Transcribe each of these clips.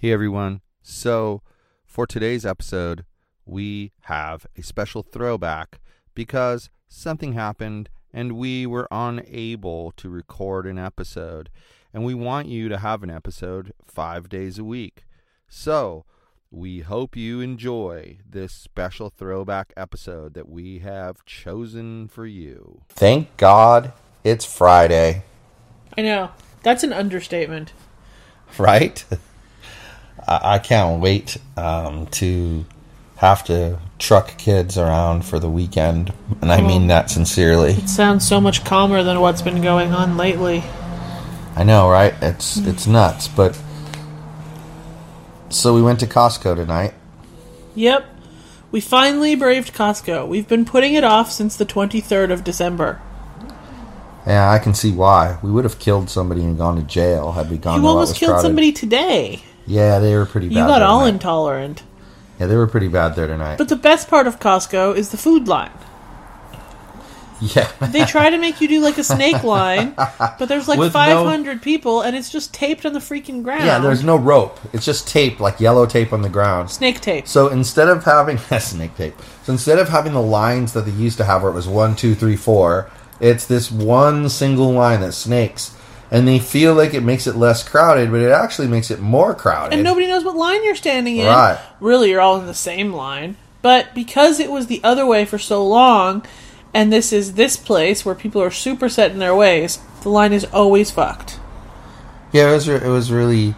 Hey everyone. So, for today's episode, we have a special throwback because something happened and we were unable to record an episode. And we want you to have an episode five days a week. So, we hope you enjoy this special throwback episode that we have chosen for you. Thank God it's Friday, I know. That's an understatement. right? I, I can't wait um, to have to truck kids around for the weekend. And I mean that sincerely. It sounds so much calmer than what's been going on lately. I know, right? It's it's nuts, but so we went to Costco tonight. Yep. We finally braved Costco. We've been putting it off since the 23rd of December. Yeah, I can see why. We would have killed somebody and gone to jail had we gone. You almost killed crowded. somebody today. Yeah, they were pretty bad. You got all tonight. intolerant. Yeah, they were pretty bad there tonight. But the best part of Costco is the food line. yeah, They try to make you do like a snake line, but there's like With no- 500 people and it's just taped on the freaking ground. yeah. There's no rope. It's just tape, like yellow tape on the ground. snake tape. So instead of having snake tape, so instead of having the lines that they used to have, where it was one, two, three, four, it's this one single line that snakes, and they feel like it makes it less crowded, but it actually makes it more crowded. and nobody knows what line you're standing in. Right. Really, you're all in the same line. But because it was the other way for so long, and this is this place where people are super set in their ways, the line is always fucked. yeah, it was re- it was really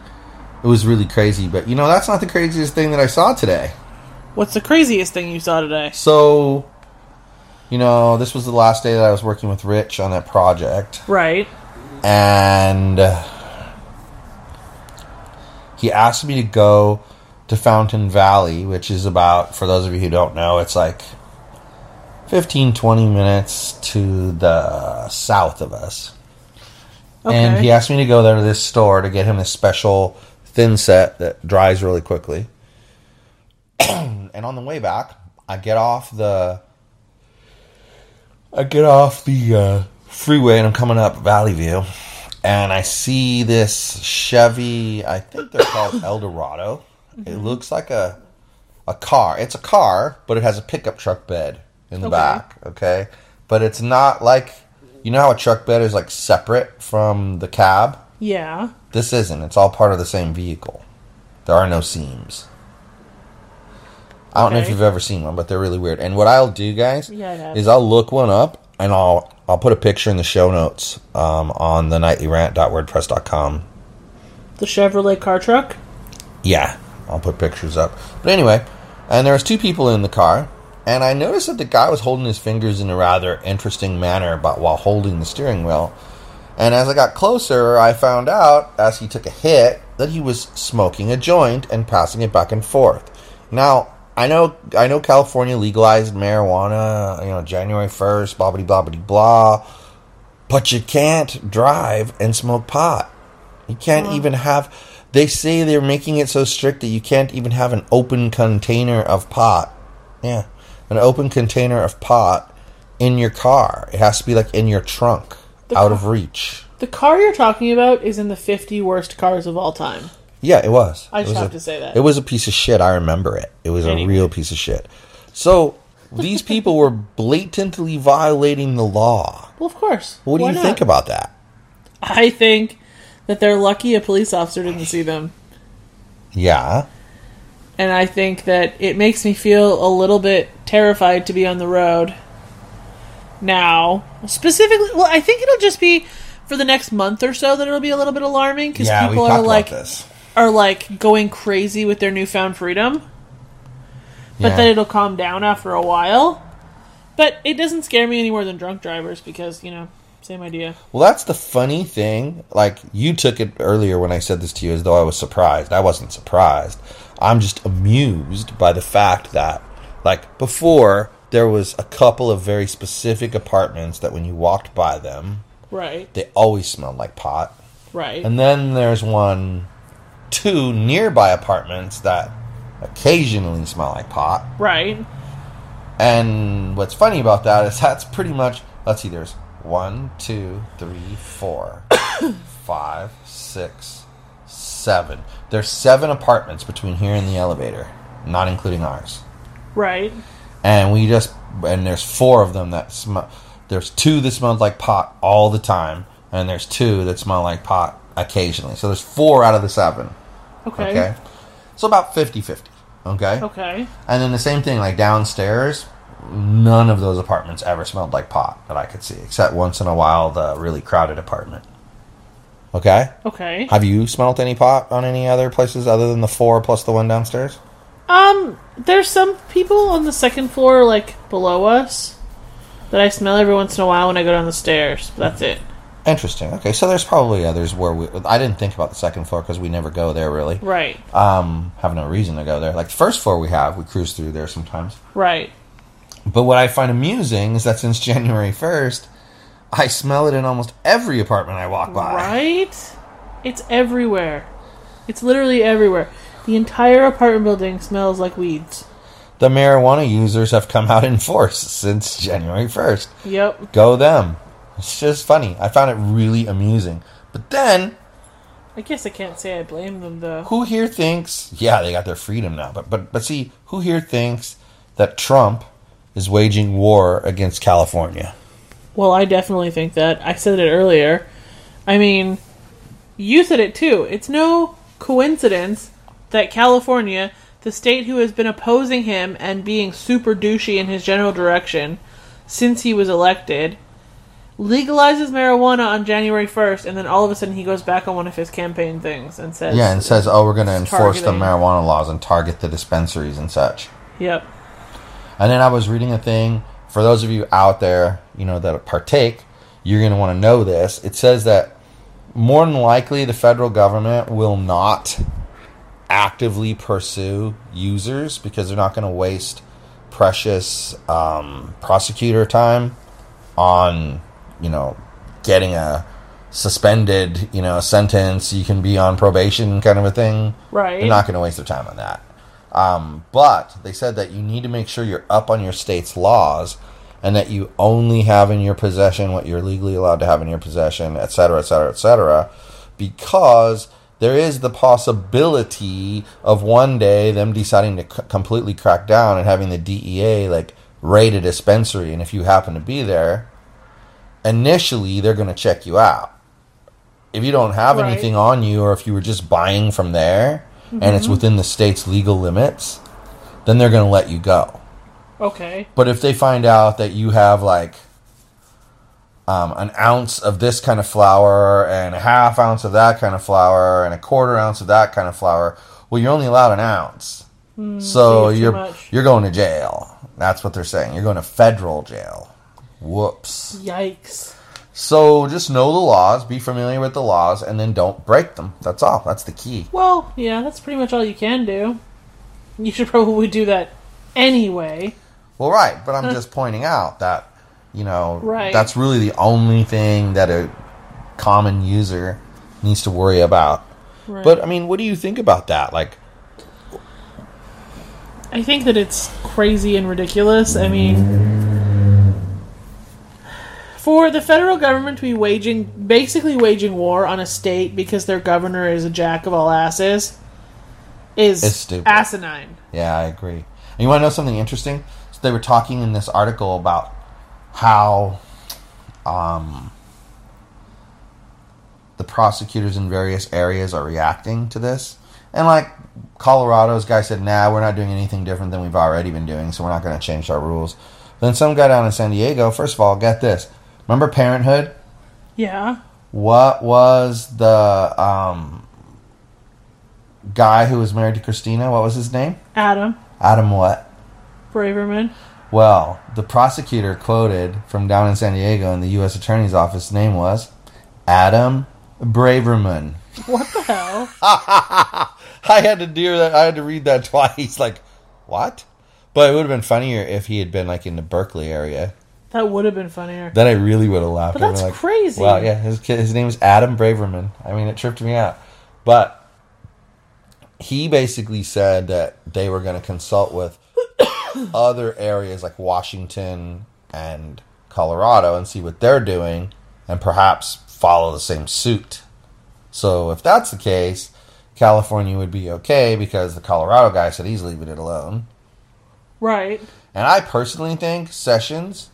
it was really crazy. But you know, that's not the craziest thing that I saw today. What's the craziest thing you saw today? So, you know, this was the last day that I was working with Rich on that project. Right. And he asked me to go to Fountain Valley, which is about, for those of you who don't know, it's like 15, 20 minutes to the south of us. Okay. And he asked me to go there to this store to get him a special thin set that dries really quickly. and on the way back, I get off the I get off the uh, freeway and I'm coming up Valley View, and I see this Chevy. I think they're called Eldorado. It mm-hmm. looks like a a car. It's a car, but it has a pickup truck bed in the Okay. back. Okay, but it's not like you know how a truck bed is like separate from the cab. Yeah. This isn't. It's all part of the same vehicle. There are no seams. I don't know if you've ever seen one, but they're really weird. And what I'll do, guys, Yeah, is I'll look one up and I'll I'll put a picture in the show notes um, on the nightlyrant.wordpress.com. The Chevrolet car truck? Yeah, I'll put pictures up. But anyway, and there was two people in the car, and I noticed that the guy was holding his fingers in a rather interesting manner, but while holding the steering wheel. And as I got closer, I found out as he took a hit that he was smoking a joint and passing it back and forth. Now, I know I know California legalized marijuana, you know, January 1st, blah blah blah blah blah. But you can't drive and smoke pot. You can't even have. They say they're making it so strict that you can't even have an open container of pot. Yeah, an open container of pot in your car. It has to be like in your trunk, The out car- of reach. The car you're talking about is in the 50 worst cars of all time. Yeah, it was. I It just was have a- to say that. It was a piece of shit. I remember it. It was Anyway. a real piece of shit. So these people were blatantly violating the law. Well, of course. What do Why you not? think about that? I think that they're lucky a police officer didn't see them. Yeah. And I think that it makes me feel a little bit terrified to be on the road now. Specifically, well, I think it'll just be for the next month or so that it'll be a little bit alarming because Yeah, people are like this. Are like going crazy with their newfound freedom. But Yeah. then it'll calm down after a while. But it doesn't scare me any more than drunk drivers because you know same idea. Well, that's the funny thing. Like, you took it earlier when I said this to you as though I was surprised. I wasn't surprised. I'm just amused by the fact that, like, before, there was a couple of very specific apartments that when you walked by them, Right. they always smelled like pot. Right. And then there's one, two nearby apartments that occasionally smell like pot. right. And what's funny about that is that's pretty much, let's see, there's one, two, three, four, five, six, seven. There's seven apartments between here and the elevator, not including ours. Right. And we just, and there's four of them that smell, there's two that smell like pot all the time, and there's two that smell like pot occasionally. So there's four out of the seven. Okay. Okay. So about 50 50. Okay. Okay. And then the same thing, like downstairs, none of those apartments ever smelled like pot that I could see, except once in a while the really crowded apartment. Okay? Okay. Have you smelt any pot on any other places other than the four plus the one downstairs? Um, there's some people on the second floor, like below us, that I smell every once in a while when I go down the stairs. But that's it. Interesting. Okay, so there's probably others where we. I didn't think about the second floor because we never go there really. Right. Um, have no reason to go there. Like the first floor we have, we cruise through there sometimes. Right. But what I find amusing is that since January 1st, I smell it in almost every apartment I walk by. Right? It's everywhere. It's literally everywhere. The entire apartment building smells like weeds. The marijuana users have come out in force since January 1st. Yep. Go them. It's just funny. I found it really amusing. But then, I guess I can't say I blame them though. who here thinks, yeah, they got their freedom now, but but but see, who here thinks that Trump is waging war against California? Well, I definitely think that. I said it earlier. I mean, you said it too. It's no coincidence that California, the state who has been opposing him and being super douchey in his general direction since he was elected, legalizes marijuana on January 1st, and then all of a sudden he goes back on one of his campaign things and says, Yeah, and says, "Oh, we're going to enforce the marijuana laws and target the dispensaries and such." Yep. And then I was reading a thing for those of you out there, you know, that partake, you're going to want to know this. It says that more than likely the federal government will not actively pursue users because they're not going to waste precious um, prosecutor time on, you know, getting a suspended, you know, sentence. You can be on probation kind of a thing. Right. They're not going to waste their time on that. Um, but they said that you need to make sure you're up on your state's laws and that you only have in your possession what you're legally allowed to have in your possession, et cetera, et cetera, et cetera, because there is the possibility of one day them deciding to c- completely crack down and having the DEA like raid a dispensary. And if you happen to be there, initially they're going to check you out. If you don't have Right. anything on you, or if you were just buying from there and it's within the state's legal limits, then they're going to let you go. Okay. But if they find out that you have like um, an ounce of this kind of flour and a half ounce of that kind of flour and a quarter ounce of that kind of flour, well, you're only allowed an ounce. so you're you're going to jail. That's what they're saying. You're going to federal jail. Whoops. Yikes. So just know the laws, be familiar with the laws, and then don't break them. That's all. That's the key. Well, yeah, that's pretty much all you can do. You should probably do that anyway. Well, right, but I'm just pointing out that you know Right. that's really the only thing that a common user needs to worry about. Right. But I mean, what do you think about that? Like, I think that it's crazy and ridiculous. I mean, for the federal government to be waging, basically waging war on a state because their governor is a jack of all asses, is asinine. yeah, I agree. And you want to know something interesting? So they were talking in this article about how um, the prosecutors in various areas are reacting to this. And like Colorado's guy said, nah, we're not doing anything different than we've already been doing, so we're not going to change our rules. Then some guy down in San Diego, first of all, get this. Remember Parenthood? Yeah. What was the um, guy who was married to Christina? What was his name? Adam Adam what? Braverman. Well, the prosecutor quoted from down in San Diego in the U.S. Attorney's Office name was Adam Braverman. What the hell? I had to do that. I had to read that twice. Like, what? But it would have been funnier if he had been like in the Berkeley area. That would have been funnier. Then I really would have laughed. But that's like, crazy. Wow, yeah, his kid, his name is Adam Braverman. I mean, it tripped me out. But he basically said that they were going to consult with other areas like Washington and Colorado and see what they're doing and perhaps follow the same suit. So if that's the case, California would be okay because the Colorado guy said he's leaving it alone. Right. And I personally think Sessions.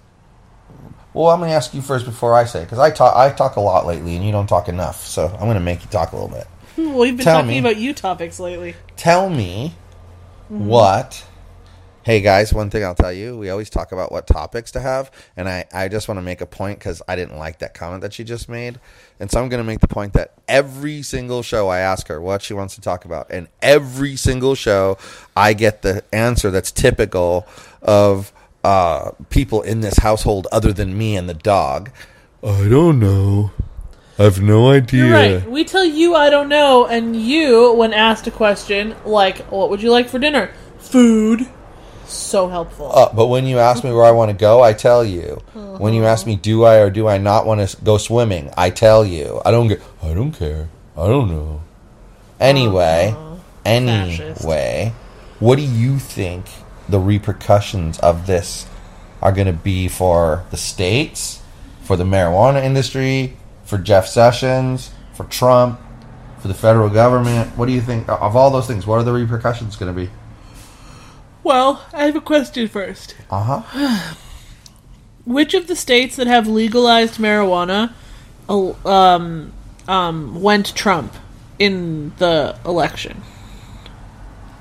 Well, I'm going to ask you first before I say because I talk I talk a lot lately and you don't talk enough. So I'm going to make you talk a little bit. Well, you've been Tell talking me. about you topics lately. Tell me mm-hmm. what. Hey guys, one thing I'll tell you: we always talk about what topics to have, and I I just want to make a point because I didn't like that comment that she just made, and so I'm going to make the point that every single show I ask her what she wants to talk about, and every single show I get the answer that's typical of uh, people in this household other than me and the dog. I don't know. I have no idea. You're right. We tell you I don't know, and you, when asked a question like, "What would you like for dinner?" Food. So helpful. Uh, but when you ask me where I want to go, I tell you. When you ask me, do I or do I not want to go swimming, I tell you. I don't get. I don't care. I don't know. Anyway, anyway, what do you think the repercussions of this are going to be for the states, for the marijuana industry, for Jeff Sessions, for Trump, for the federal government? What do you think of all those things? What are the repercussions going to be? well, I have a question first. Uh huh. Which of the states that have legalized marijuana um, um, went Trump in the election?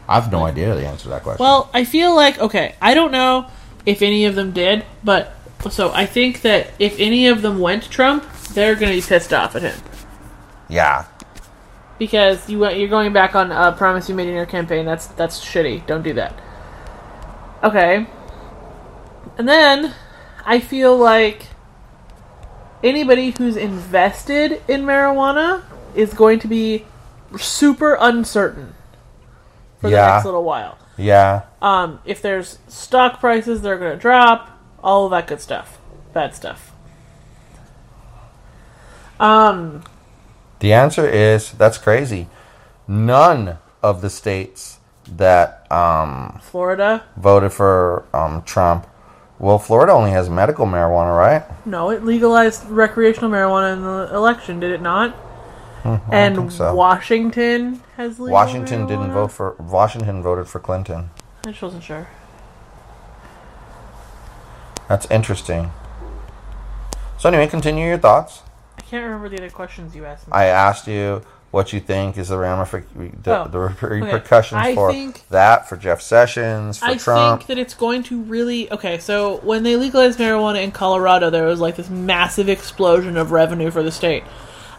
I have no idea the answer to that question. Well, I feel like okay, I don't know if any of them did, but so I think that if any of them went Trump, they're going to be pissed off at him yeah. because you uh, you're going back on a promise you made in your campaign. That's that's shitty. Don't do that. Okay. And then I feel like anybody who's invested in marijuana is going to be super uncertain for the Yeah. next little while. Yeah. Um, if there's stock prices, they're going to drop. All of that good stuff. Bad stuff. Um, The answer is that's crazy. None of the states that um, Florida. voted for um, Trump. Well, Florida only has medical marijuana, right? No, it legalized recreational marijuana in the election, did it not? Hmm, and so. Washington has Washington didn't vote for. Washington voted for Clinton. I just wasn't sure. That's interesting. So anyway, continue your thoughts. I can't remember the other questions you asked me. I asked you what you think is the ramific- the, Oh, the repercussions I for think- that, for Jeff Sessions, for I Trump. think that it's going to really okay. So when they legalized marijuana in Colorado, there was like this massive explosion of revenue for the state.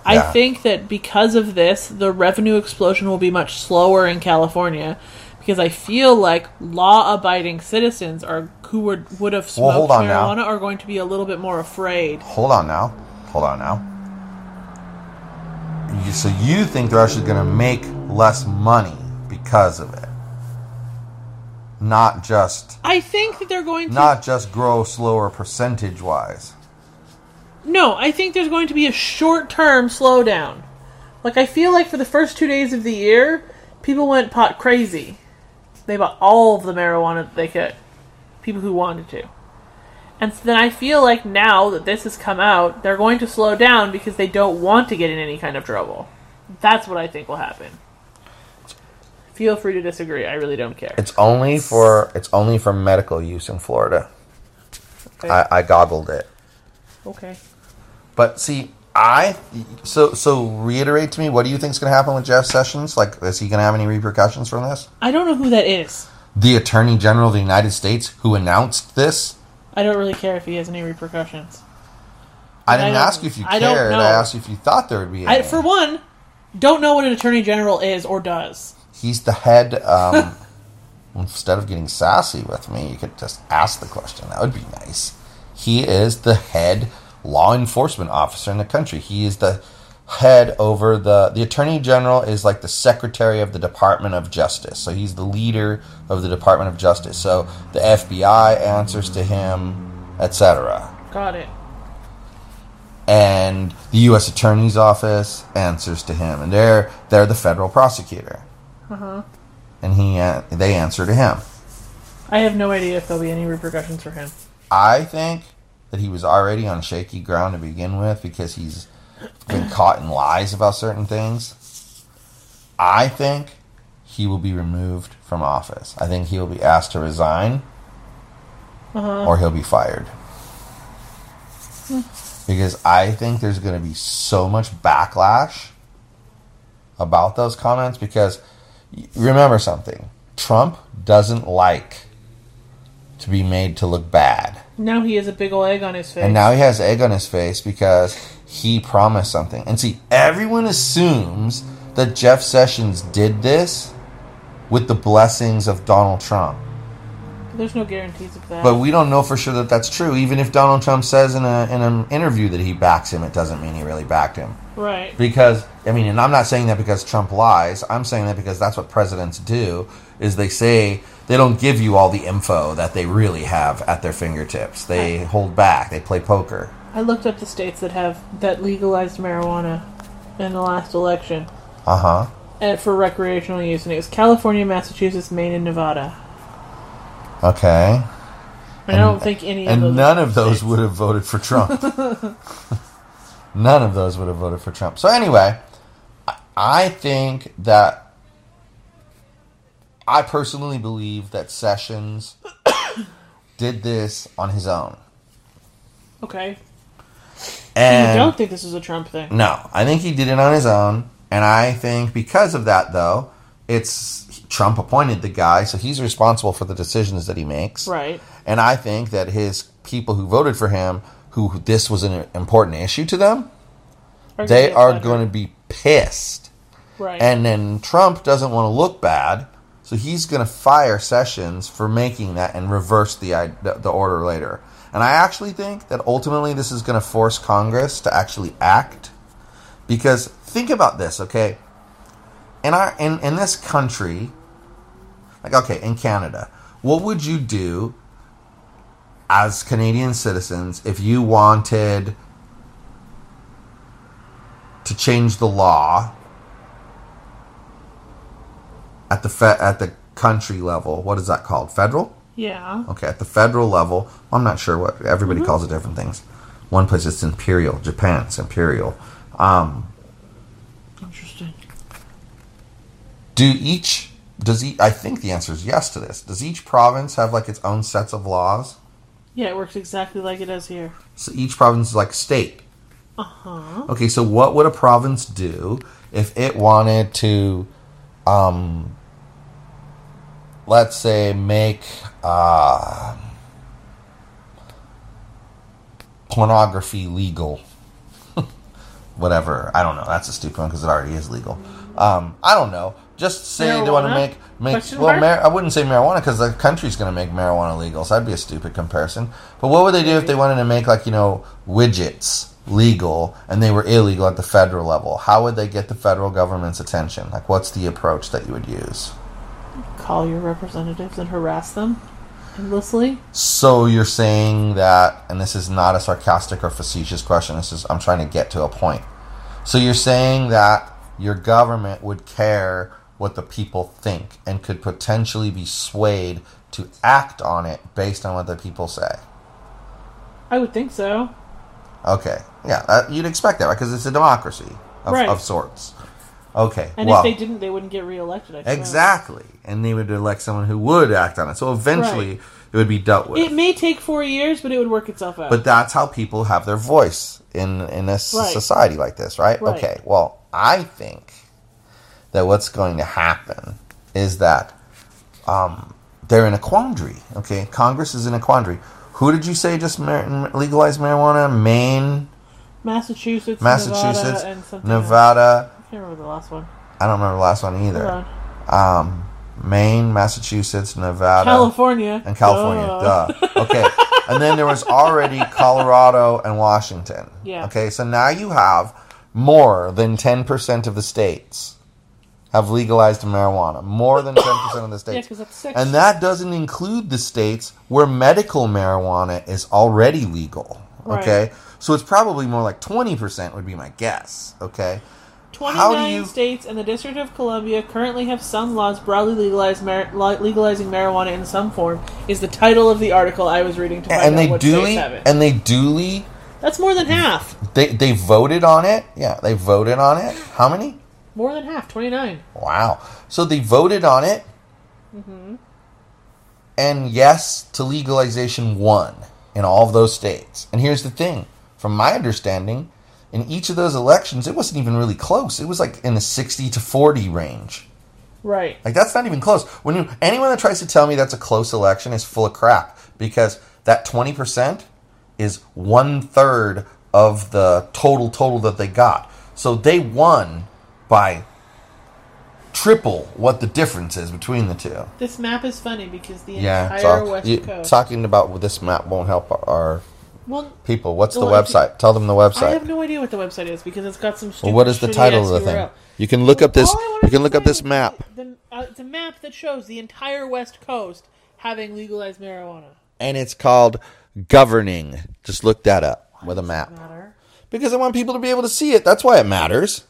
I think that because of this, the revenue explosion will be much slower in California because I feel like law-abiding citizens are who would would have Well, smoked hold on now. marijuana are going to be a little bit more afraid. Hold on now. Hold on now. You, so you think they're actually going to make less money because of it, not just I think that they're going to not just grow slower percentage wise. No, I think there's going to be a short term slowdown. Like, I feel like for the first two days of the year, people went pot crazy. They bought all of the marijuana that they could. People who wanted to. And so then I feel like now that this has come out, they're going to slow down because they don't want to get in any kind of trouble. That's what I think will happen. Feel free to disagree. I really don't care. It's only for it's only for medical use in Florida. Okay. I, I googled it. okay. But see, I so so reiterate to me. What do you think is going to happen with Jeff Sessions? Like, is he going to have any repercussions from this? I don't know who that is. The Attorney General of the United States, who announced this. I don't really care if he has any repercussions. I I didn't don't- ask you if you I cared. I asked you if you thought there would be. I, for one, don't know what an attorney general is or does. He's the head. Um, instead of getting sassy with me, you could just ask the question. That would be nice. He is the head law enforcement officer in the country. He is the head over the the attorney general is like the secretary of the department of justice so he's the leader of the department of justice so the fbi answers to him etc Got it. and the u.s attorney's office answers to him and they're they're the federal prosecutor Uh-huh. and he uh, they answer to him I have no idea if there'll be any repercussions for him. I think that he was already on shaky ground to begin with because he's been caught in lies about certain things. I think he will be removed from office. I think he will be asked to resign Uh-huh. or he'll be fired. Because I think there's going to be so much backlash about those comments because remember something. Trump doesn't like to be made to look bad. Now he has a big ol' egg on his face. And now he has egg on his face because he promised something. And see, everyone assumes that Jeff Sessions did this with the blessings of Donald Trump. There's no guarantees of that. But we don't know for sure that that's true. Even if Donald Trump says in, a, in an interview that he backs him, it doesn't mean he really backed him. right. Because, I mean, and I'm not saying that because Trump lies. I'm saying that because that's what presidents do, is they say they don't give you all the info that they really have at their fingertips. They hold back. They play poker. I looked up the states that have that legalized marijuana in the last election Uh-huh. and for recreational use, and it was California, Massachusetts, Maine, and Nevada. Okay. And I don't think any of And those. none of those states. would have voted for Trump. none of those would have voted for Trump. So anyway, I- I think that I personally believe that Sessions did this on his own. Okay. And you don't think this is a Trump thing? No, I think he did it on his own, and I think because of that, though, it's Trump appointed the guy, so he's responsible for the decisions that he makes. Right. And I think that his people who voted for him, who this was an important issue to them, they are going to be pissed. Right. And then Trump doesn't want to look bad, so he's going to fire Sessions for making that and reverse the the order later. And I actually think that ultimately this is going to force Congress to actually act because think about this, okay? In our in in this country, like okay, in Canada, what would you do as Canadian citizens if you wanted to change the law at the fe- at the country level? What is that called? Federal? yeah. Okay, at the federal level, I'm not sure what everybody calls it different things. One place it's imperial, Japan it's imperial. Um, Interesting. do each does each, I think the answer is yes to this. Does each province have like its own sets of laws? Yeah, it works exactly like it does here. So each province is like state. Uh huh. Okay, so what would a province do if it wanted to, um, let's say, make uh, pornography legal? Whatever. I don't know. That's a stupid one because it already is legal. Um, I don't know. Just say they want to make make Question well. Mar- I wouldn't say marijuana because the country's going to make marijuana legal, so that'd be a stupid comparison. But what would they do if they wanted to make like you know widgets legal and they were illegal at the federal level? How would they get the federal government's attention? Like, what's the approach that you would use? Call your representatives and harass them endlessly. So you're saying that, and this is not a sarcastic or facetious question. This is I'm trying to get to a point. So you're saying that your government would care what the people think and could potentially be swayed to act on it based on what the people say. I would think so. Okay, yeah, uh, you'd expect that, right? Because it's a democracy of, Right. of sorts. Okay, And well, if they didn't, they wouldn't get reelected. I exactly, and they would elect someone who would act on it. So eventually, Right. it would be dealt with. It may take four years, but it would work itself out. But that's how people have their voice in in a Right. society like this, right? Right. Okay. Well, I think that what's going to happen is that um, they're in a quandary. Okay, Congress is in a quandary. Who did you say just mar- legalized marijuana? Maine, Massachusetts, Massachusetts, Nevada. Nevada. I can't remember the last one. I don't remember the last one either. Um, Maine, Massachusetts, Nevada, California. and California. Duh. Okay. and then there was already Colorado and Washington. Yeah. Okay, so now you have more than 10% of the states have legalized marijuana. More than 10% of the Yeah, states. because that's six. and that doesn't include the states where medical marijuana is already legal. Right. Okay? So it's probably more like 20% would be my guess. Okay? 29 you- states and the District of Columbia currently have some laws broadly mar- legalizing marijuana in some form. Is the title of the article I was reading to find And out they what duly states have it. and they duly That's more than half. they they voted on it. Yeah, they voted on it. How many? More than half. 29. Wow. So they voted on it. Mm-hmm. And yes to legalization won in all of those states. And here's the thing from my understanding, in each of those elections, it wasn't even really close. It was like in the 60 to 40 range. Right. Like that's not even close. When you anyone that tries to tell me that's a close election is full of crap because that 20% is one third of the total total that they got. So they won by triple what the difference is between the two. This map is funny because the Yeah, entire so West you, Coast. talking about this map won't help our well, people. What's the Well, if you- website? Tell them the website. I have no idea what the website is because it's got some stupid. Well, what is the title of the thing? URL. You can look up this. All I wanted You can look up this map, The, uh, it's a map that shows the entire West Coast having legalized marijuana. and it's called governing. Just look that up with a map. Because I want people to be able to see it. That's why it matters.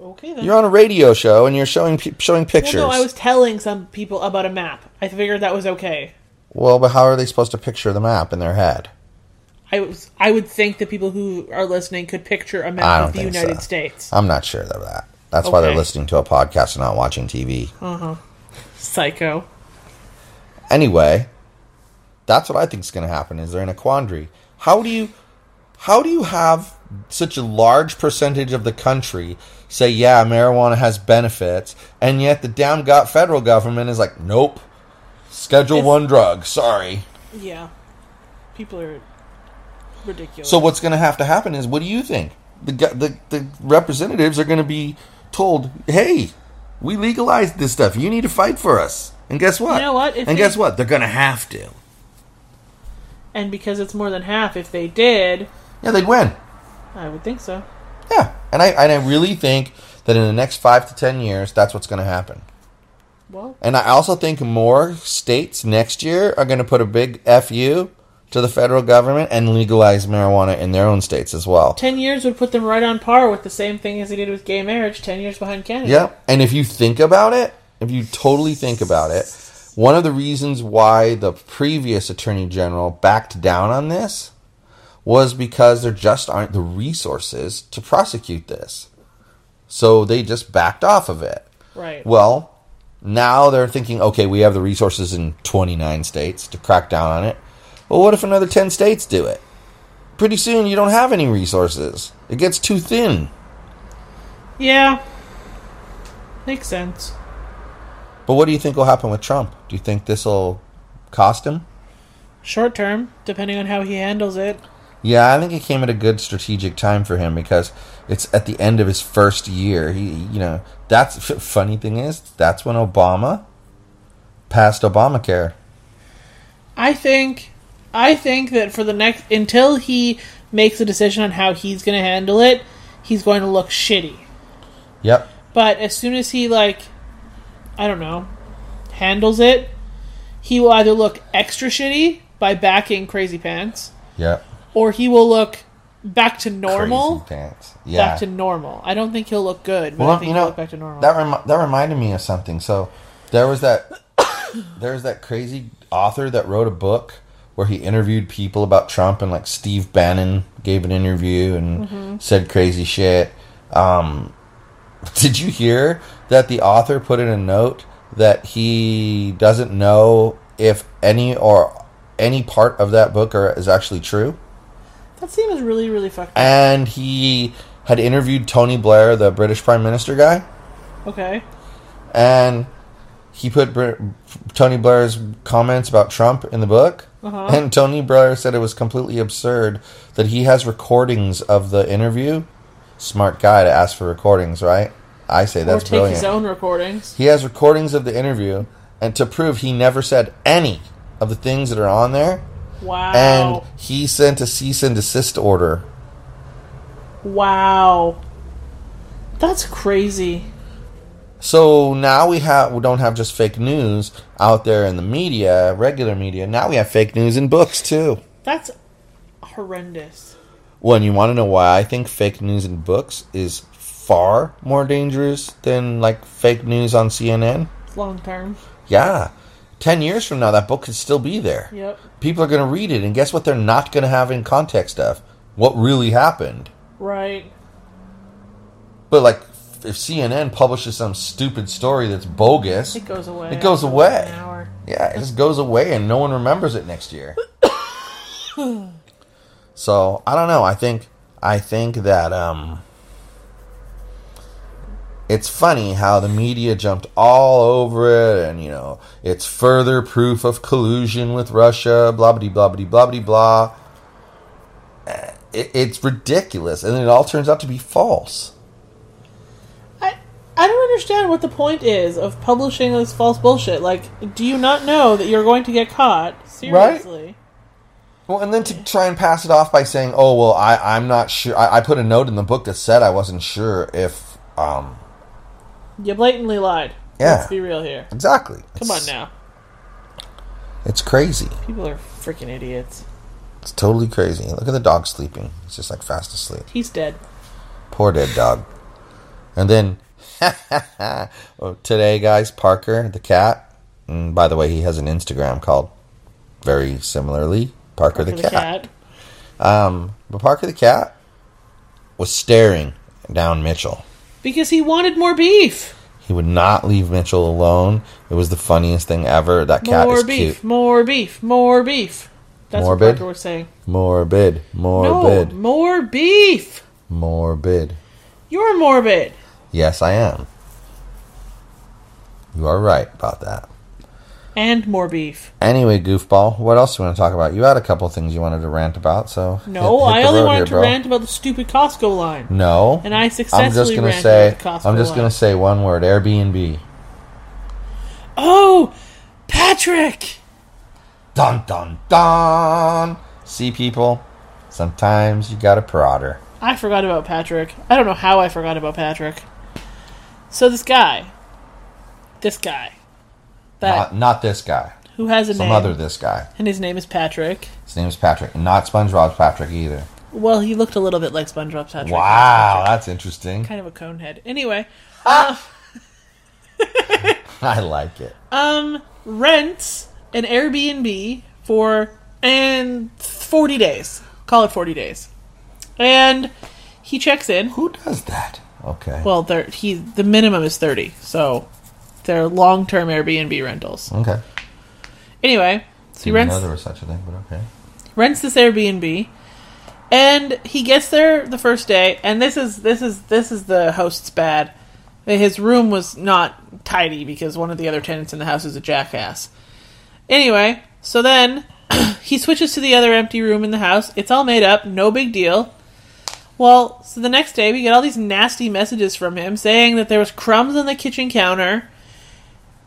Okay then. You're on a radio show and you're showing showing pictures. Well, no, I was telling some people about a map. I figured that was okay. Well, but how are they supposed to picture the map in their head? I was. I would think that people who are listening could picture a map of the United so. States. I'm not sure of that. That's why they're listening to a podcast and not watching TV. Uh huh. Psycho. Anyway, that's what I think is going to happen. Is they're in a quandary. How do you, how do you have such a large percentage of the country say, yeah, marijuana has benefits, and yet the damn got federal government is like, nope, Schedule It's- One drug. Sorry. Yeah. People are ridiculous. So what's going to have to happen is, what do you think? The the the representatives are going to be told, "Hey, we legalized this stuff. You need to fight for us." And guess what? You know what? If and they- guess what? They're going to have to. and because it's more than half, if they did, Yeah, they'd win. I would think so. Yeah, and I and I really think that in the next five to ten years, that's what's going to happen. Well, And I also think more states next year are going to put a big fu to the federal government and legalize marijuana in their own states as well. ten years would put them right on par with the same thing as they did with gay marriage. Ten years behind Canada. Yeah, and if you think about it, if you totally think about it, one of the reasons why the previous attorney general backed down on this was because there just aren't the resources to prosecute this. So they just backed off of it. Right. Well, now they're thinking, okay, we have the resources in 29 states to crack down on it. Well, what if another 10 states do it? Pretty soon you don't have any resources. It gets too thin. yeah. Makes sense. But what do you think will happen with Trump? Do you think this will cost him? Short term, depending on how he handles it. Yeah, I think it came at a good strategic time for him because it's at the end of his first year. He, you know, that's funny thing is that's when Obama passed Obamacare. I think I think that for the next until he makes a decision on how he's going to handle it, he's going to look shitty. Yep. But as soon as he like I don't know, handles it, he will either look extra shitty by backing Crazy Pants Yep. or he will look back to normal. Crazy pants. Yeah. Back to normal. I don't think he'll look good, but I well, think you he'll know, look back to normal. that that reminded me of something. So there was that there was that crazy author that wrote a book where he interviewed people about Trump and like Steve Bannon gave an interview and Mm-hmm. said crazy shit. Um, did you hear that the author put in a note that he doesn't know if any or any part of that book are, is actually true? that seems really, really fucked up. And he had interviewed Tony Blair, the British Prime Minister guy. Okay. and he put Br- Tony Blair's comments about Trump in the book. Uh-huh. And Tony Blair said it was completely absurd that he has recordings of the interview. Smart guy to ask for recordings, right? I say or that's take brilliant. his own recordings. He has recordings of the interview, and to prove he never said any of the things that are on there, Wow. and he sent a cease and desist order. wow. That's crazy. So now we have we don't have just fake news out there in the media, regular media. Now we have fake news in books too. That's horrendous. Well, and you want to know why I think fake news in books is far more dangerous than like fake news on CNN? Long term. Yeah. 10 years from now, that book could still be there. Yep. People are going to read it, and guess what they're not going to have in context of? What really happened. Right. But, like, if CNN publishes some stupid story that's bogus, It goes away. It goes away. Yeah, it just goes away and no one remembers it next year. so, I don't know. I think, I think that, um, it's funny how the media jumped all over it, and you know, it's further proof of collusion with Russia, blah blah blah blah blah blah blah. It, it's ridiculous, and then it all turns out to be false. I I don't understand what the point is of publishing this false bullshit. Like, do you not know that you're going to get caught? Seriously. Right? Well, and then to try and pass it off by saying, "Oh, well, I, I'm not sure." I, I put a note in the book that said I wasn't sure if, um, You blatantly lied. Yeah. Let's be real here. exactly. Come on now. It's crazy. People are freaking idiots. It's totally crazy. Look at the dog sleeping. He's just like fast asleep. He's dead. Poor dead dog. And then today, guys, Parker the cat. And by the way, he has an Instagram called very similarly Parker, For the, the cat. cat. Um, but Parker the cat was staring down Mitchell. Because he wanted more beef. He would not leave Mitchell alone. It was the funniest thing ever. That cat more is beef. cute. More beef. More beef. That's Morbid? what Parker was saying. Morbid, morbid, No, more beef. morbid. You're morbid. Yes, I am. You are right about that. And more beef. Anyway, goofball, what else do you want to talk about? You had a couple things you wanted to rant about, so No, hit- hit I only wanted here, to bro. rant about the stupid Costco line. No, And I I'm just successfully gonna ranted say. about the Costco I'm just line. gonna say one word: Airbnb. Oh, Patrick! Dun dun dun. See, people, sometimes you got a prodder. I forgot about Patrick. I don't know how I forgot about Patrick. So this guy, this guy, that Not, not this guy. who has a Some name, other this guy. and his name is Patrick. His name is Patrick. Not SpongeBob's Patrick either. Well, he looked a little bit like SpongeBob Patrick. Wow, that's interesting. kind of a cone head. Anyway, I like it. um, rents an Airbnb for and forty days. Call it forty days, and he checks in. Who does that? Okay. Well, they're, he the minimum is thirty, so they're long term Airbnb rentals. okay. Anyway, so he rents know there was such a thing, but okay. rents this Airbnb, and he gets there the first day. And this is this is this is the host's bad. His room was not tidy because one of the other tenants in the house is a jackass. Anyway, so then he switches to the other empty room in the house. It's all made up, no big deal. Well, so the next day we get all these nasty messages from him saying that there was crumbs on the kitchen counter.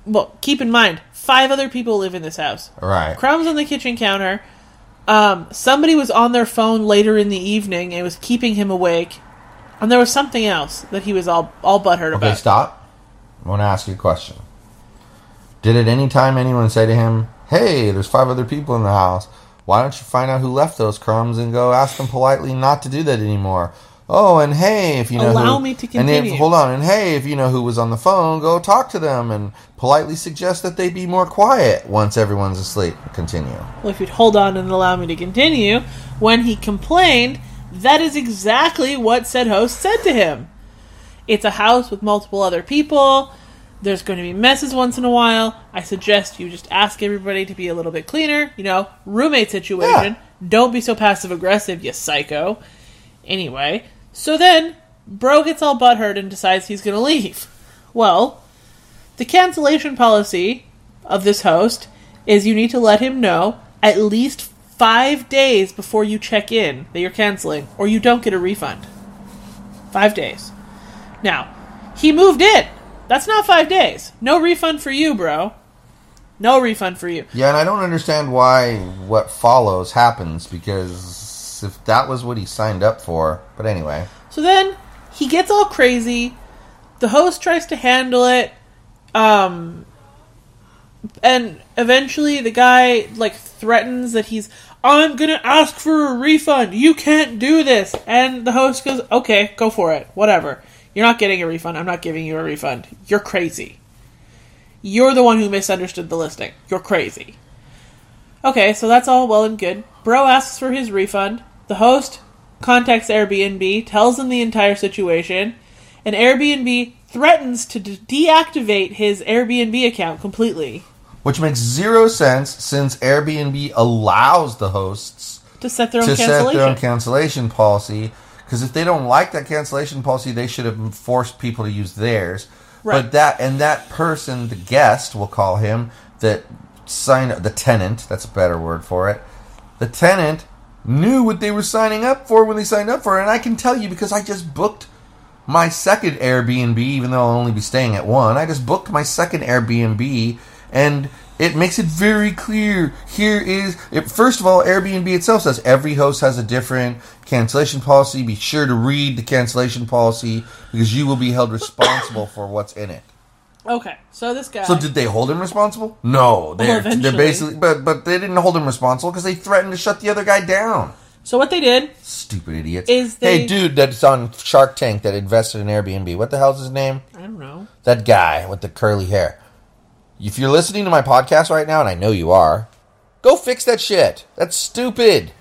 Well, keep in mind, five other people live in this house Right. crumbs on the kitchen counter. Um, somebody was on their phone later in the evening and was keeping him awake. And there was something else that he was all all butthurt Okay, about. Okay, stop. I want to ask you a question. Did at any time anyone say to him, "Hey, there's five other people in the house. Why don't you find out who left those crumbs and go ask them politely not to do that anymore?" Oh, and hey, if you know Allow who, me to continue. And if, hold on, and hey, if you know who was on the phone, go talk to them and politely suggest that they be more quiet once everyone's asleep. Continue. Well, if you'd hold on and allow me to continue, when he complained, that is exactly what said host said to him. It's a house with multiple other people. There's going to be messes once in a while. I suggest you just ask everybody to be a little bit cleaner. You know, roommate situation. Don't be so passive aggressive, you psycho. Anyway, so then Bro gets all butthurt and decides he's going to leave. Well, the cancellation policy of this host is you need to let him know at least five days before you check in that you're canceling, or you don't get a refund. Five days. Now, He moved in. That's not five days. No refund for you, bro. No refund for you. Yeah, and I don't understand why what follows happens because if that was what he signed up for. But anyway, So then he gets all crazy. The host tries to handle it. Um and eventually the guy like threatens that he's I'm going to ask for a refund. You can't do this. And the host goes, "Okay, go for it. Whatever. You're not getting a refund. I'm not giving you a refund. You're crazy. You're the one who misunderstood the listing. You're crazy." Okay, so that's all well and good. Bro asks for his refund. The host contacts Airbnb, tells them the entire situation, and Airbnb threatens to de- deactivate his Airbnb account completely which makes zero sense since Airbnb allows the hosts to set their own to set their own cancellation policy. Because if they don't like that cancellation policy, they should have forced people to use theirs. Right. But that and that person, the guest, we'll call him that signed the tenant. That's a better word for it. The tenant knew what they were signing up for when they signed up for it, and I can tell you because I just booked my second Airbnb, even though I'll only be staying at one. I just booked my second Airbnb, and it makes it very clear. Here is it, first of all, Airbnb itself says every host has a different cancellation policy. Be sure to read the cancellation policy because you will be held responsible for what's in it. okay, so this guy. So did they hold him responsible? No, they're, they're basically, but but they didn't hold him responsible because they threatened to shut the other guy down. so what they did Stupid idiots. Is hey, they- dude, that's on Shark Tank that invested in Airbnb. What the hell's his name? I don't know. That guy with the curly hair. If you're listening to my podcast right now, and I know you are, go fix that shit. That's stupid.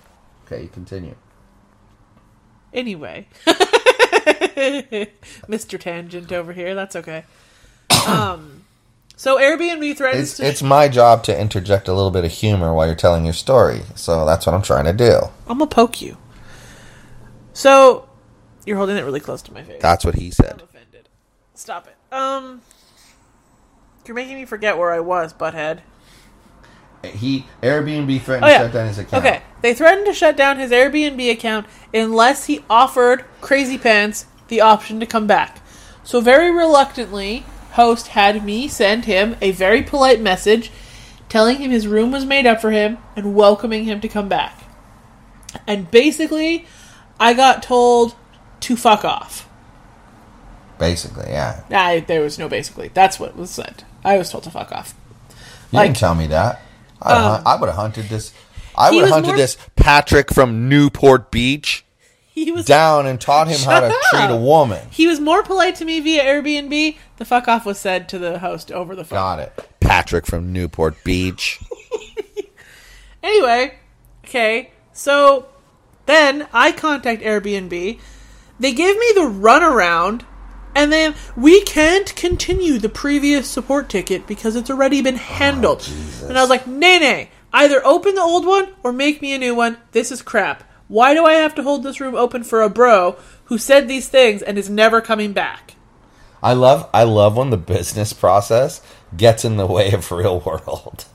Okay, continue. Anyway, Mr. Tangent over here. That's okay. Um, so Airbnb threatens It's to. it's my job to interject a little bit of humor while you're telling your story. So that's what I'm trying to do. I'm gonna poke you. So you're holding it really close to my face. That's what he I'm said. offended. Stop it. Um, you're making me forget where I was, butthead. He Airbnb threatened Oh to shut down his account. Okay, they threatened to shut down his Airbnb account unless he offered Crazy Pants the option to come back. So very reluctantly, host had me send him a very polite message telling him his room was made up for him and welcoming him to come back. And basically, I got told to fuck off. Basically, yeah. I, there was no basically. That's what was said. I was told to fuck off. You Like- didn't tell me that. I'd Um, I would have hunted this. I would have hunted more- this Patrick from Newport Beach He was down and taught him how to Shut treat a woman. He was more polite to me via Airbnb. The fuck off was said to the host over the phone. Got it. Patrick from Newport Beach. Anyway, okay, so then I contact Airbnb. They give me the runaround, and then we can't continue the previous support ticket because it's already been oh, handled. and I was like, nay, nay, either open the old one or make me a new one. This is crap. Why do I have to hold this room open for a bro who said these things and is never coming back? I love I love when the business process gets in the way of real world.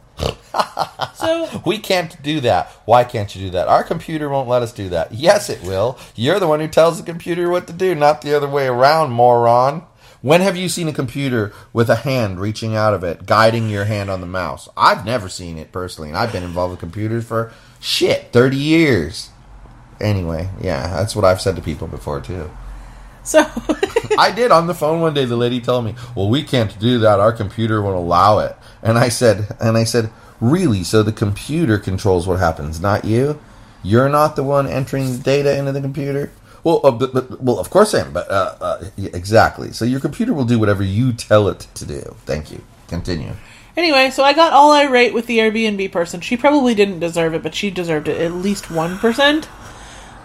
So We can't do that. Why can't you do that? Our computer won't let us do that. Yes, it will. You're the one who tells the computer what to do, not the other way around, moron. When have you seen a computer with a hand reaching out of it, guiding your hand on the mouse? I've never seen it personally, and I've been involved with computers for shit, 30 years. Anyway, yeah, that's what I've said to people before, too. so I did on the phone one day. The lady told me, "Well, we can't do that. Our computer won't allow it." And I said, "And I said, really? So the computer controls what happens, not you? You're not the one entering data into the computer." Well, uh, but, but, well, of course I am. But uh, uh, yeah, exactly. So your computer will do whatever you tell it to do. Thank you. Continue. Anyway, so I got all irate with the Airbnb person. She probably didn't deserve it, but she deserved it at least 1%.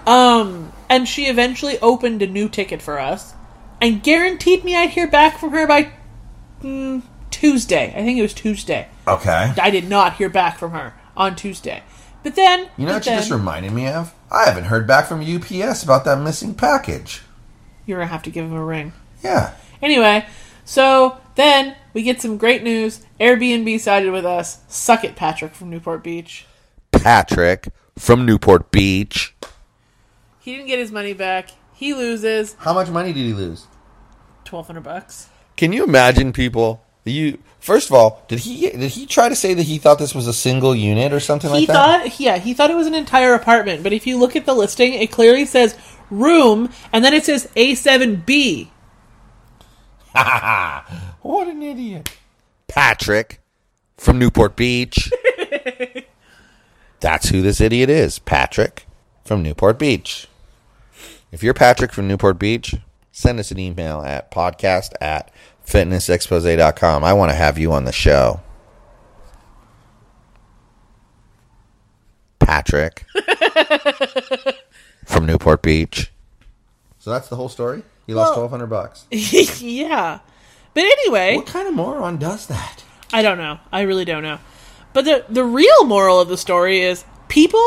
Um, and she eventually opened a new ticket for us and guaranteed me I'd hear back from her by mm, Tuesday. I think it was Tuesday. Okay. I did not hear back from her on Tuesday. But then, You know but what you then, just reminded me of? I haven't heard back from UPS about that missing package. you're gonna have to give him a ring. Yeah. Anyway, so then we get some great news. Airbnb sided with us. Suck it, Patrick from Newport Beach. Patrick from Newport Beach. He didn't get his money back. He loses How much money did he lose? twelve hundred bucks. Can you imagine people? You first of all, did he did he try to say that he thought this was a single unit or something He like that? thought, yeah, he thought it was an entire apartment. But if you look at the listing, it clearly says room, and then it says A seven B. what an idiot. Patrick from Newport Beach. That's who this idiot is. Patrick from Newport Beach. If you're Patrick from Newport Beach, send us an email at podcast at fitnessexpose.com. I want to have you on the show. Patrick from Newport Beach. So that's the whole story? He lost Well- 1200 bucks. yeah. But anyway, What kind of moron does that? I don't know. I really don't know. But the the real moral of the story is people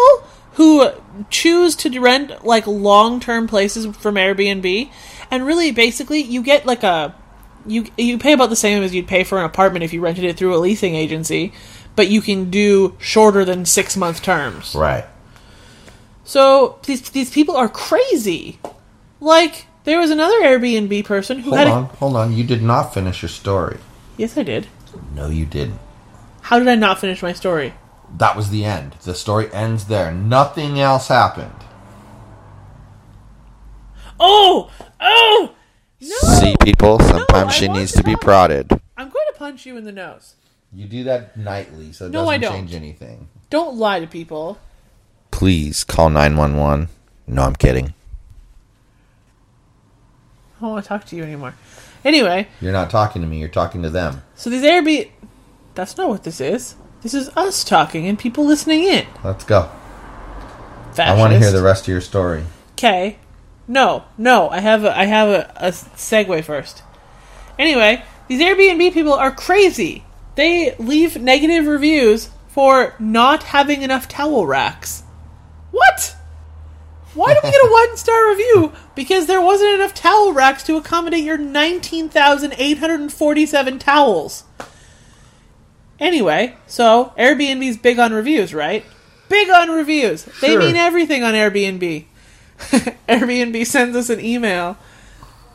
who choose to rent like long term places from Airbnb, and really basically you get like a you you pay about the same as you'd pay for an apartment if you rented it through a leasing agency, but you can do shorter than six month terms. Right. So these these people are crazy. Like there was another Airbnb person who Hold had on, a hold on. You did not finish your story. yes I did. No, you didn't. How did I not finish my story? That was the end. The story ends there. Nothing else happened. Oh oh no! See, people, sometimes I she needs to to be prodded. I'm going to punch you in the nose. You do that nightly, so it No, doesn't I don't. change anything. Don't lie to people. Please call 911. No, I'm kidding. I don't want to talk to you anymore. Anyway, You're not talking to me, you're talking to them. so these Airbnb. That's not what this is. This is us talking and people listening in. Let's go. I want to hear the rest of your story. Okay. No, no. I have a, I have a, a segue first. Anyway, these Airbnb people are crazy. They leave negative reviews for not having enough towel racks. What? Why do we get a one star review? Because there wasn't enough towel racks to accommodate your 19,847 towels. Anyway, so Airbnb's big on reviews, right? Big on reviews. They mean everything on Airbnb. Airbnb sends us an email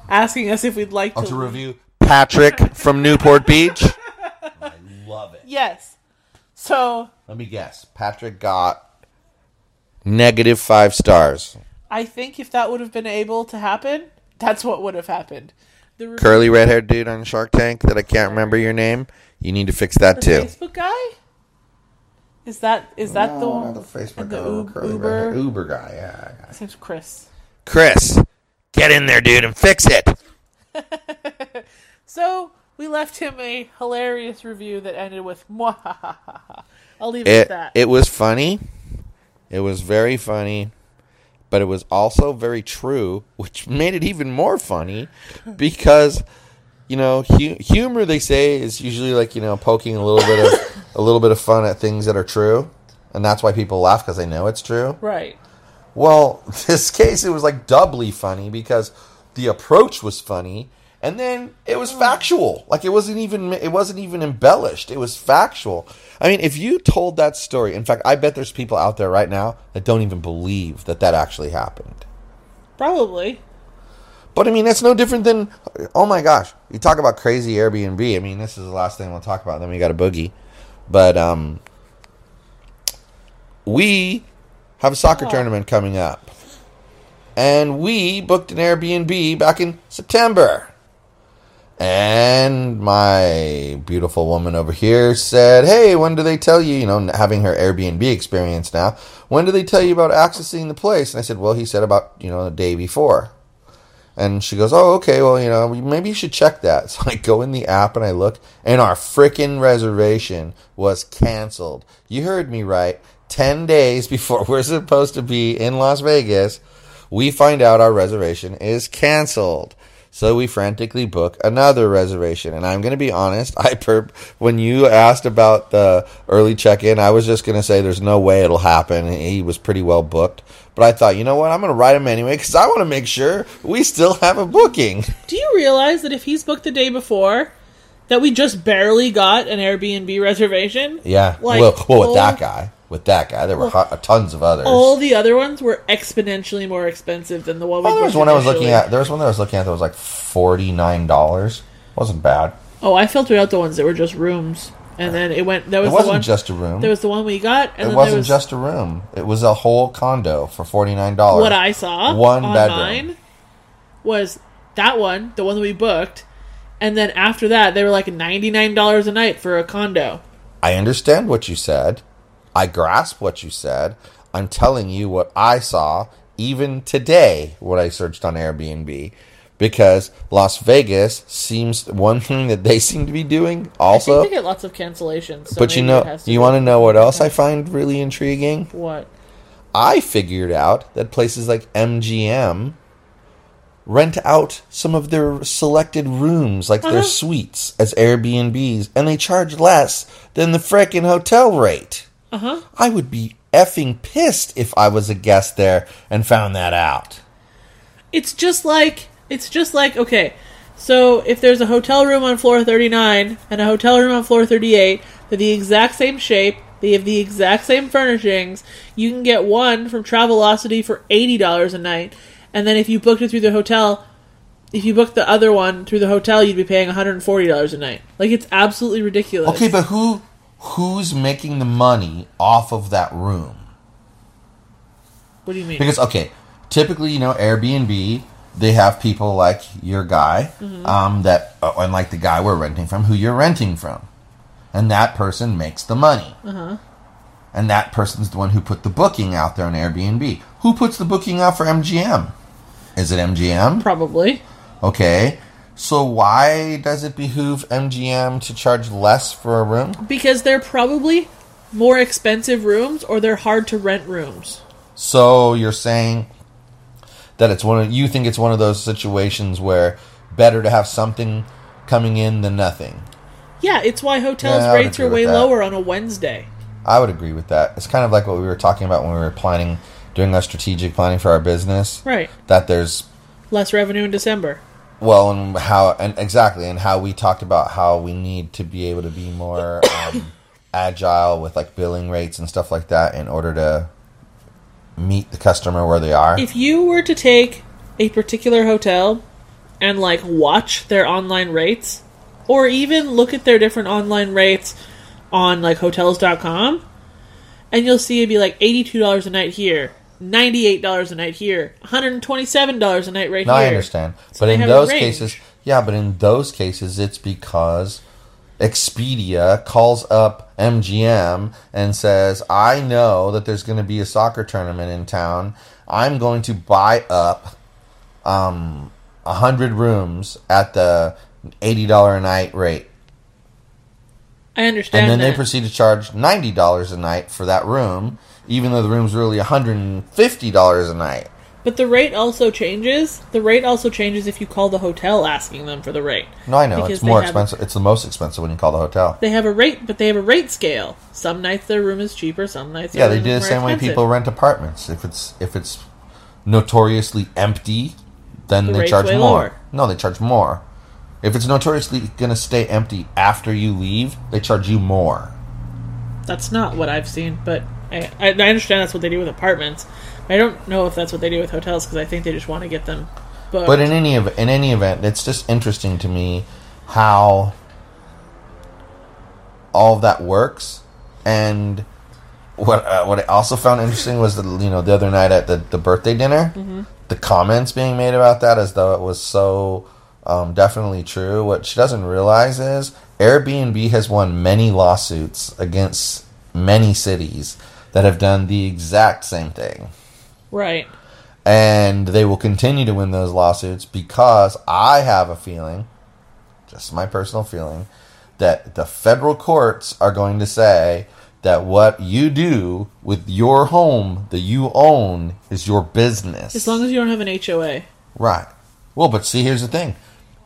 asking us if we'd like oh, to, review Patrick from Newport Beach. I love it. Yes. So Let me guess. Patrick got negative five stars. I think if that would have been able to happen, that's what would have happened. The, re- Curly red haired dude on Shark Tank that I can't remember your name. You need to fix that the too. Facebook guy. Is that is that the one? the Facebook the guy, Ub- curly Uber? Uber guy. Yeah, His name's Chris. Chris, get in there, dude, and fix it. So we left him a hilarious review that ended with "Mwahahaha." I'll leave it, at It that. it was funny. It was very funny, but it was also very true, which made it even more funny because you know hu- humor they say is usually like you know poking a little bit of a little bit of fun at things that are true, and that's why people laugh because they know it's true. right. Well, this case it was like doubly funny because the approach was funny and then it was mm. factual. Like it wasn't even it wasn't even embellished. It was factual. I mean, if you told that story, in fact, I bet there's people out there right now that don't even believe that that actually happened. Probably. But I mean, that's no different than oh my gosh, you talk about crazy Airbnb. I mean, this is the last thing we'll talk about. Then we got a boogie, but um, we have a soccer Oh. tournament coming up, and we booked an Airbnb back in September. And my beautiful woman over here said, "Hey, when do they tell you? You know, having her Airbnb experience now. When do they tell you about accessing the place?" And I said, "Well, he said about you know the day before." And she goes, "Oh, okay. Well, you know, maybe you should check that." So I go in the app and I look, and our freaking reservation was canceled. You heard me right. Ten days before we're supposed to be in Las Vegas, we find out our reservation is canceled. So we frantically book another reservation. And I'm going to be honest, I perp when you asked about the early check-in, I was just going to say there's no way it'll happen. He was pretty well booked. But I thought, you know what? I'm going to write him anyway because I want to make sure we still have a booking. Do you realize that if he's booked the day before, that we just barely got an Airbnb reservation. Yeah. Like, well, well, with all- that guy, with that guy, there were hu- tons of others. All the other ones were exponentially more expensive than the one we oh, there was one I was looking at. There was one that I was looking at that was like forty nine dollars. Wasn't bad. Oh, I filtered out the ones that were just rooms, and then it went. That was It wasn't one. just a room. there was the one we got, and it then wasn't there was just a room. It was a whole condo for forty nine dollars. what I saw. One on bedroom. was that one, the one that we booked, and then after that, they were like ninety nine dollars a night for a condo. I understand what you said. I grasp what you said. I'm telling you what I saw even today when I searched on Airbnb because Las Vegas seems one thing that they seem to be doing also. they get lots of cancellations. So but you know, it has to you want to know what else I find really intriguing? what? I figured out that places like MGM rent out some of their selected rooms, like their Uh-huh. suites, as Airbnbs, and they charge less than the frickin' hotel rate. Uh huh. I would be effing pissed if I was a guest there and found that out. It's just like it's just like okay. So if there's a hotel room on floor 39 and a hotel room on floor 38, they're the exact same shape, they have the exact same furnishings. You can get one from Travelocity for eighty dollars a night, and then if you booked it through the hotel, if you booked the other one through the hotel, you'd be paying one hundred and forty dollars a night. Like it's absolutely ridiculous. Okay, but who who's making the money off of that room? what do you mean? Because okay, typically you know Airbnb they have people like your guy, Mm-hmm. um, that uh, and like the guy we're renting from, who you're renting from, and that person makes the money. Uh-huh. And that person's the one who put the booking out there on Airbnb. Who puts the booking out for MGM? Is it MGM? Probably. Okay. So why does it behoove MGM to charge less for a room? Because they're probably more expensive rooms or they're hard to rent rooms. So you're saying that it's one of you think it's one of those situations where better to have something coming in than nothing. Yeah, it's why hotels Yeah, rates are way lower on a Wednesday. I would agree with that. It's kind of like what we were talking about when we were planning doing our strategic planning for our business. Right. That there's Less revenue in December. well and how and exactly and how we talked about how we need to be able to be more um, agile with like billing rates and stuff like that in order to meet the customer where they are. If you were to take a particular hotel and like watch their online rates or even look at their different online rates on like hotels.com and you'll see it'd be like $82 a night here, $98 a night here, $127 a night right No, I understand. So but in those cases, yeah, but in those cases, it's because Expedia calls up MGM and says, I know that there's going to be a soccer tournament in town. I'm going to buy up um, 100 rooms at the $80 a night rate. I understand And then they proceed to charge $90 a night for that room, even though the room's really $150 a night. But the rate also changes. The rate also changes if you call the hotel asking them for the rate. No, I know. Because it's more have- expensive. It's the most expensive when you call the hotel. They have a rate, but they have a rate scale. Some nights their room is cheaper. Some nights Yeah, they do the same way people rent apartments. If it's if it's notoriously empty, then The they charge more. lower. No, they charge more. If it's notoriously going to stay empty after you leave, they charge you more. That's not what I've seen, but I, I, I understand that's what they do with apartments. I don't know if that's what they do with hotels because I think they just want to get them. Booked. But in any ev- in any event, it's just interesting to me how all of that works. And what uh, what I also found interesting was that you know the other night at the, the birthday dinner, the comments being made about that as though it was so um, definitely true. What she doesn't realize is Airbnb has won many lawsuits against many cities that have done the exact same thing right, and they will continue to win those lawsuits because I have a feeling, just my personal feeling, that the federal courts are going to say that what you do with your home that you own is your business. as long as you don't have an HOA. right. Well, but see, here's the thing: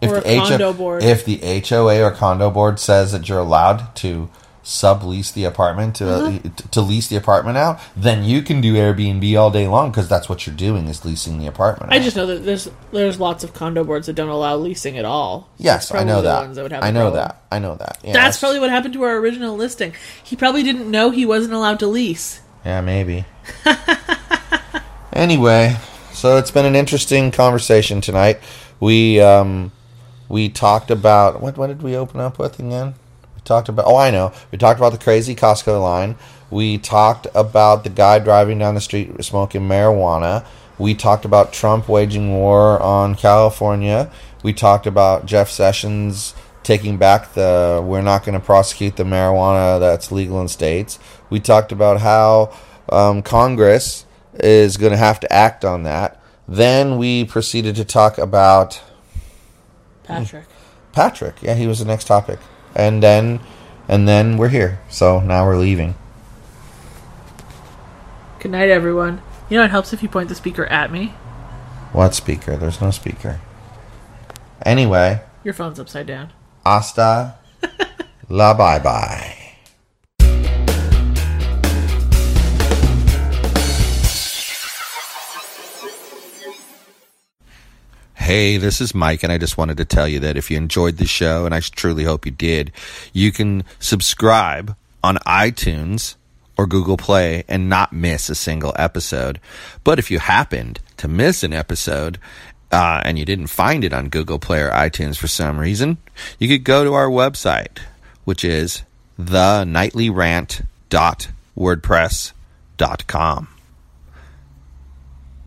if Or the a condo board. if the HOA or condo board says that you're allowed to sublease the apartment to Uh-huh. to, to lease the apartment out, then you can do Airbnb all day long because that's what you're doing is leasing the apartment. I out. just know that there's there's lots of condo boards that don't allow leasing at all. yes, I know that. that would have I know that. I know that. Yeah, That's probably what happened to our original listing. He probably didn't know he wasn't allowed to lease. Yeah, maybe. anyway, so it's been an interesting conversation tonight. We um, we talked about what what did we open up with again? We talked about oh I know. We talked about the crazy Costco line. We talked about the guy driving down the street smoking marijuana. We talked about Trump waging war on California. We talked about Jeff Sessions taking back the we're not going to prosecute the marijuana that's legal in states. We talked about how um, Congress is going to have to act on that. Then we proceeded to talk about Patrick. Patrick. Yeah, he was the next topic. And then and then we're here. So now we're leaving. Good night, everyone. You know, it helps if you point the speaker at me. What speaker? There's no speaker. Anyway, Your phone's upside down. hasta la bye bye. Hey, this is Mike, and I just wanted to tell you that if you enjoyed the show, and I truly hope you did, you can subscribe on iTunes or Google Play and not miss a single episode. But if you happened to miss an episode uh, and you didn't find it on Google Play or iTunes for some reason, you could go to our website, which is thenightlyrant.wordpress.com.